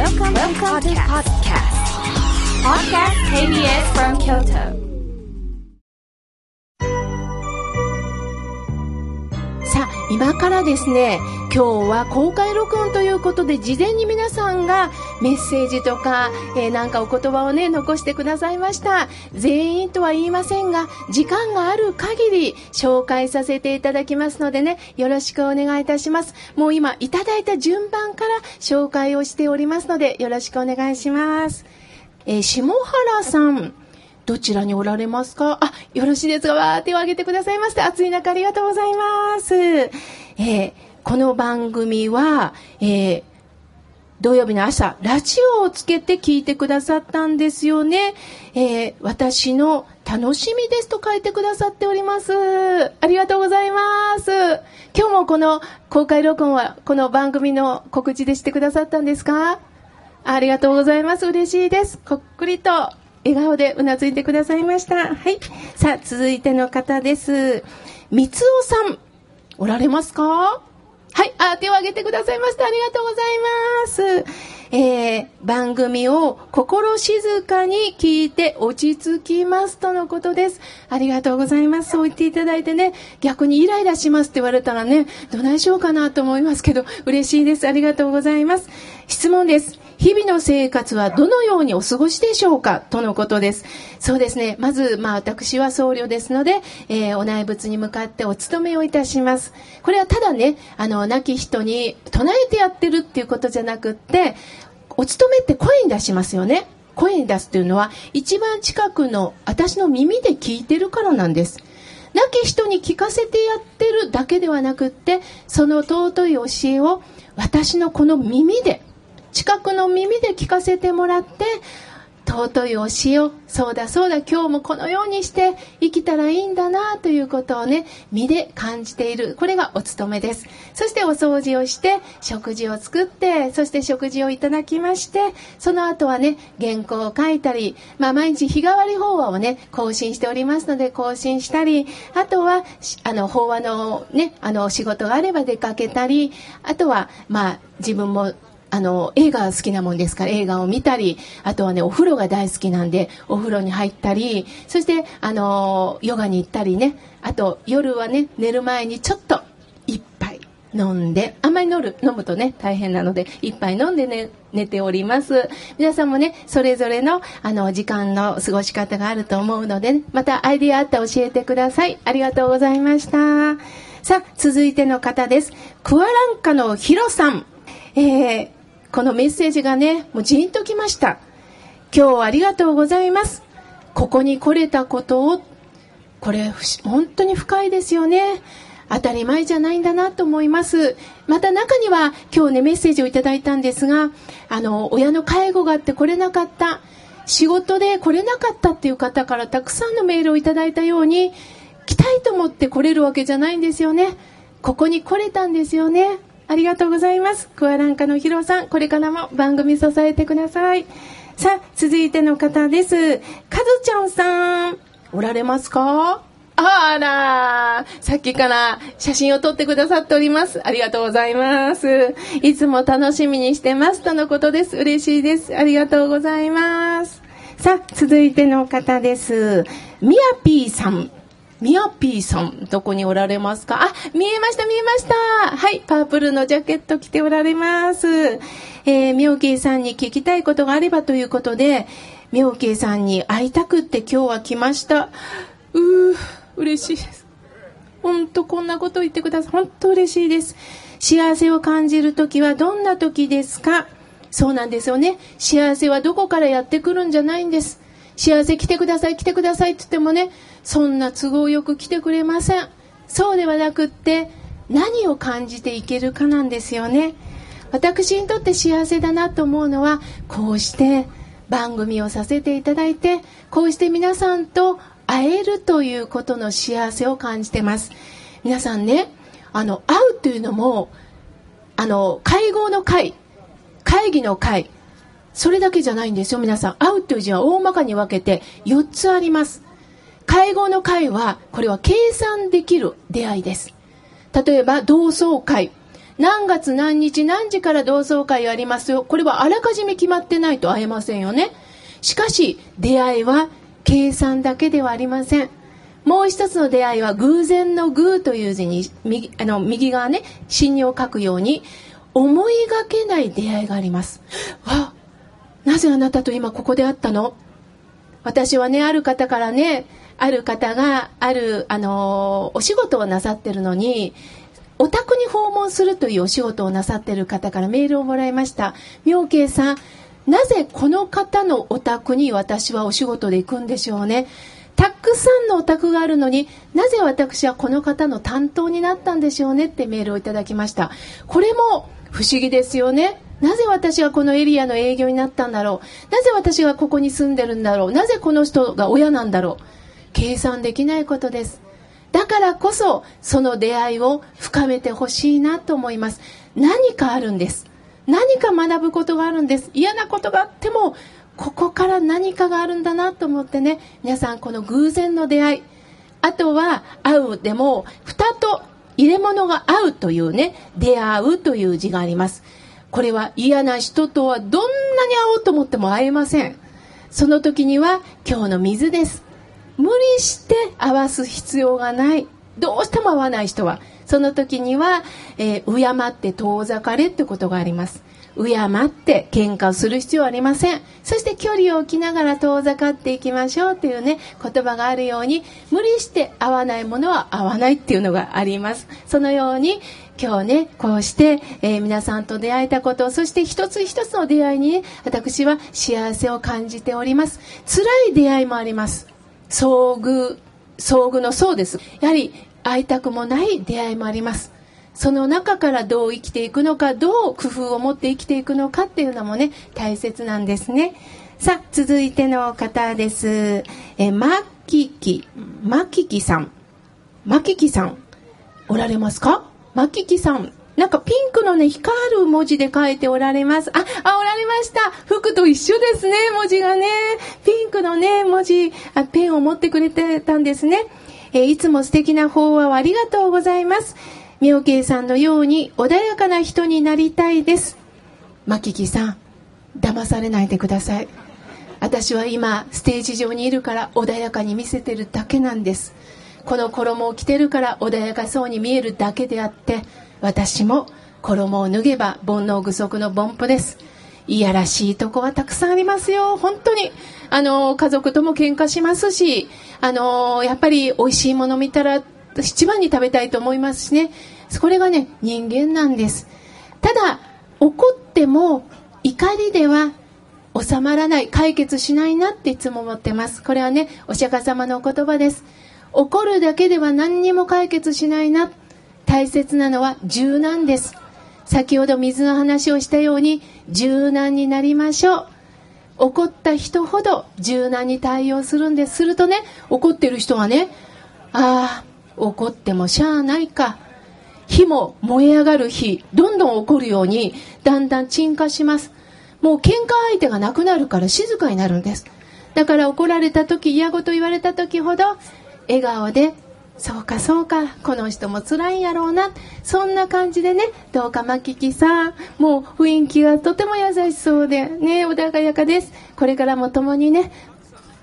Welcome, Welcome to podcast. Podcast KBS from Kyoto. さあ、今からですね、今日は公開録音ということで、事前に皆さんがメッセージとか、えーなんかお言葉をね、残してくださいました。全員とは言いませんが、時間がある限り紹介させていただきますのでね、よろしくお願いいたします。もう今、いただいた順番から紹介をしておりますので、よろしくお願いします。えー下原さん。どちらにおられますか？あ、よろしいですが、わー手を挙げてくださいまして、暑い中ありがとうございます。えーこの番組は、えー土曜日の朝、ラジオをつけて聞いてくださったんですよね。えー私の楽しみですと書いてくださっております。ありがとうございます。今日もこの公開録音は、この番組の告知でしてくださったんですか？ありがとうございます。嬉しいです。こっくりと笑顔でうなずいてくださいました。はい。さあ、続いての方です。三つおさん、おられますか？はい。あ、手を挙げてくださいました。ありがとうございます。えー、番組を心静かに聞いて落ち着きますとのことです。ありがとうございます。そう言っていただいてね、逆にイライラしますって言われたらね、どないしようかなと思いますけど、嬉しいです。ありがとうございます。質問です。日々の生活はどのようにお過ごしでしょうかとのことです。そうですね。まず、まあ私は僧侶ですので、えーお内仏に向かってお勤めをいたします。これはただね、あの、亡き人に唱えてやってるっていうことじゃなくって、お勤めって声に出しますよね。声に出すというのは、一番近くの私の耳で聞いてるからなんです。亡き人に聞かせてやってるだけではなくって、その尊い教えを私のこの耳で、近くの耳で聞かせてもらって、尊い教えを、そうだそうだ、今日もこのようにして生きたらいいんだなということをね、身で感じている。これがお勤めです。そしてお掃除をして、食事を作って、そして食事をいただきまして、その後はね、原稿を書いたり、まあ毎日日替わり法話をね、更新しておりますので更新したり、あとは、あの、法話のね、あの、仕事があれば出かけたり、あとは、まあ自分もあの、映画好きなもんですから映画を見たり、あとはね、お風呂が大好きなんで、お風呂に入ったり、そして、あの、ヨガに行ったりね、あと、夜はね、寝る前にちょっと、一杯飲んで、あんまり飲る飲むとね、大変なので、一杯飲んでね、寝ております。皆さんもね、それぞれの、あの、時間の過ごし方があると思うので、ね、またアイディアあったら教えてください。ありがとうございました。さあ、続いての方です。クアランカのヒロさん。えー、このメッセージがね、もうジーンときました。今日はありがとうございます。ここに来れたことを、これ、本当に深いですよね。当たり前じゃないんだなと思います。また中には今日ねメッセージをいただいたんですが、あの、親の介護があって来れなかった、仕事で来れなかったっていう方からたくさんのメールをいただいたように、来たいと思って来れるわけじゃないんですよね。ここに来れたんですよね。ありがとうございます。クアランカのヒロさん、これからも番組支えてください。さあ、続いての方です。カズちゃんさん、おられますか？あら、さっきから写真を撮ってくださっております。ありがとうございます。いつも楽しみにしてます。とのことです。嬉しいです。ありがとうございます。さあ、続いての方です。みやぴーさん。ミヤピーさん、どこにおられますか？あ、見えました、見えました。はい、パープルのジャケット着ておられます。えー、ミョウケイさんに聞きたいことがあればということで、ミョウケイさんに会いたくって今日は来ました。うー、嬉しいです。本当こんなこと言ってください。本当嬉しいです。幸せを感じるときはどんなときですか？そうなんですよね。幸せはどこからやってくるんじゃないんです。幸せ来てください、来てくださいって言ってもね、そんな都合よく来てくれません。そうではなくって、何を感じていけるかなんですよね。私にとって幸せだなと思うのは、こうして番組をさせていただいて、こうして皆さんと会えるということの幸せを感じてます。皆さんね、あの、会うというのも、あの、会合の会、会議の会、それだけじゃないんですよ、皆さん。会うという字は大まかに分けて4つあります。会合の会は、これは計算できる出会いです。例えば、同窓会。何月何日何時から同窓会やりますよ。これはあらかじめ決まってないと会えませんよね。しかし、出会いは計算だけではありません。もう一つの出会いは偶然の偶という字に右あの右側ね、信用を書くように思いがけない出会いがあります。わなぜあなたと今ここで会ったの？私はね、ある方からね、ある方がある、あのお仕事をなさってるのに、お宅に訪問するというお仕事をなさってる方からメールをもらいました。妙慶さん、なぜこの方のお宅に私はお仕事で行くんでしょうね？たくさんのお宅があるのになぜ私はこの方の担当になったんでしょうねってメールをいただきましたこれも不思議ですよねなぜ私がこのエリアの営業になったんだろう？なぜ私がここに住んでるんだろう？なぜこの人が親なんだろう？計算できないことです。だからこそその出会いを深めてほしいなと思います。何かあるんです。何か学ぶことがあるんです。嫌なことがあってもここから何かがあるんだなと思ってね。皆さんこの偶然の出会い。あとは会うでも蓋と入れ物が合うというね出会うという字があります。これは嫌な人とはどんなに会おうと思っても会えません。その時には今日の水です。無理して合わす必要がない。どうしても合わない人は。その時には、えー、敬って遠ざかれってことがあります。敬って喧嘩をする必要はありません。そして距離を置きながら遠ざかっていきましょうというね、言葉があるように、無理して会わないものは会わないっていうのがあります。そのように、今日ね、こうして、えー、皆さんと出会えたこと、そして一つ一つの出会いにね、私は幸せを感じております。辛い出会いもあります。遭遇、遭遇のそうです。やはり会いたくもない出会いもあります。その中からどう生きていくのかどう工夫を持って生きていくのかっていうのもね大切なんですねさあ続いての方ですえマキキマキキさんマキキさんおられますか？マキキさんなんかピンクのね、光る文字で書いておられます。あ、あ、おられました。服と一緒ですね、文字がね。ピンクのね、文字、あペンを持ってくれてたんですね。えいつも素敵な法話をありがとうございます。妙慶さんのように穏やかな人になりたいです。牧木さん、騙されないでください。私は今、ステージ上にいるから穏やかに見せてるだけなんです。この衣を着てるから穏やかそうに見えるだけであって、私も衣を脱げば煩悩具足の凡夫です。いやらしいとこはたくさんありますよ。本当に。あの、家族とも喧嘩しますし、あの、やっぱり美味しいもの見たら一番に食べたいと思いますしね。これがね、人間なんです。ただ、怒っても怒りでは収まらない、解決しないなっていつも思ってます。これはね、お釈迦様のお言葉です。怒るだけでは何にも解決しないな。大切なのは柔軟です。先ほど水の話をしたように柔軟になりましょう。怒った人ほど柔軟に対応するんです。するとね、怒ってる人はね、ああ、怒ってもしゃあないか。火も燃え上がる火、どんどん起こるように、だんだん沈下します。もう喧嘩相手がなくなるから静かになるんです。だから怒られた時、嫌ごと言われた時ほど、笑顔で、そうかそうか、この人も辛いんやろうな。そんな感じでね、どうかまききさん、もう雰囲気がとても優しそうで、ね、穏やかです。これからも共にね、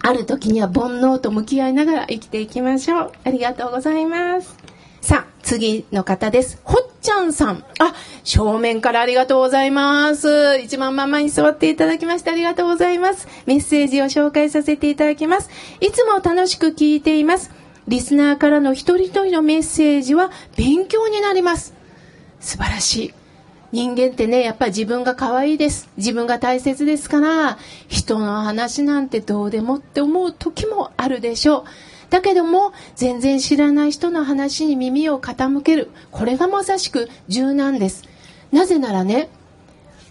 ある時には煩悩と向き合いながら生きていきましょう。ありがとうございます。さあ、次の方です。ほっちゃんさん。あ、正面からありがとうございます。一番ママに座っていただきましてありがとうございます。メッセージを紹介させていただきます。いつも楽しく聞いています。リスナーからの一人一人のメッセージは勉強になります。素晴らしい。人間ってね、やっぱり自分が可愛いです。自分が大切ですから、人の話なんてどうでもって思う時もあるでしょう。だけども、全然知らない人の話に耳を傾ける。これがまさしく柔軟です。なぜならね、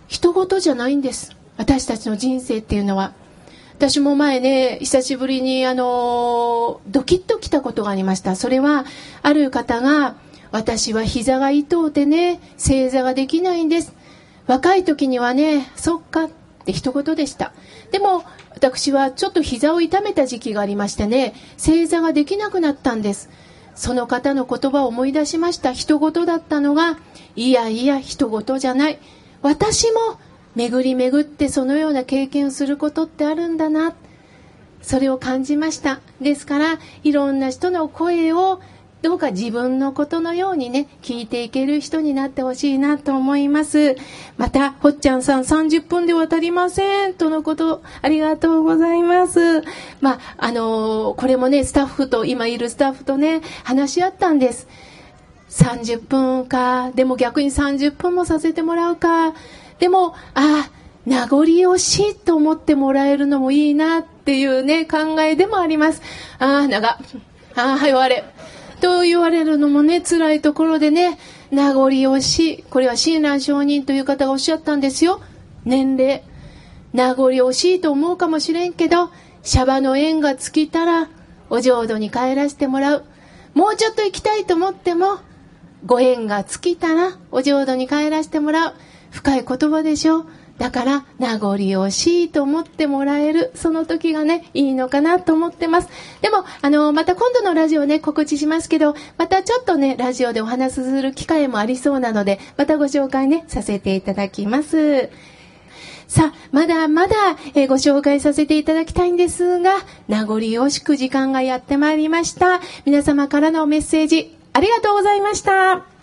人事じゃないんです。私たちの人生っていうのは。私も前ね、久しぶりにあの、ドキッときたことがありました。それは、ある方が、私は膝が痛うてね、正座ができないんです。若い時にはね、そっかって一言でした。でも、私はちょっと膝を痛めた時期がありましてね、正座ができなくなったんです。その方の言葉を思い出しました。人事だったのが、いやいや、人事じゃない。私も巡り巡ってそのような経験をすることってあるんだな。それを感じました。ですから、いろんな人の声をどうか自分のことのようにね、聞いていける人になってほしいなと思います。また、ほっちゃんさん30分で渡りません。とのこと、ありがとうございます。まあ、あのー、これもね、スタッフと、今いるスタッフとね、話し合ったんです。30分か、でも逆に30分もさせてもらうか、でも、あ、名残惜しいと思ってもらえるのもいいなっていうね、考えでもあります。ああ、長。ああ、はい、終われ。と言われるのもね、辛いところでね、名残惜しい。これは親鸞上人という方がおっしゃったんですよ。年齢。名残惜しいと思うかもしれんけど、シャバの縁が尽きたら、お浄土に帰らせてもらう。もうちょっと行きたいと思っても、ご縁が尽きたら、お浄土に帰らせてもらう。深い言葉でしょ。だから、名残惜しいと思ってもらえる、その時がね、いいのかなと思ってます。でも、あの、また今度のラジオね、告知しますけど、またちょっとね、ラジオでお話しする機会もありそうなので、またご紹介ね、させていただきます。さあ、まだまだ、えー、ご紹介させていただきたいんですが、名残惜しく時間がやってまいりました。皆様からのメッセージ、ありがとうございました。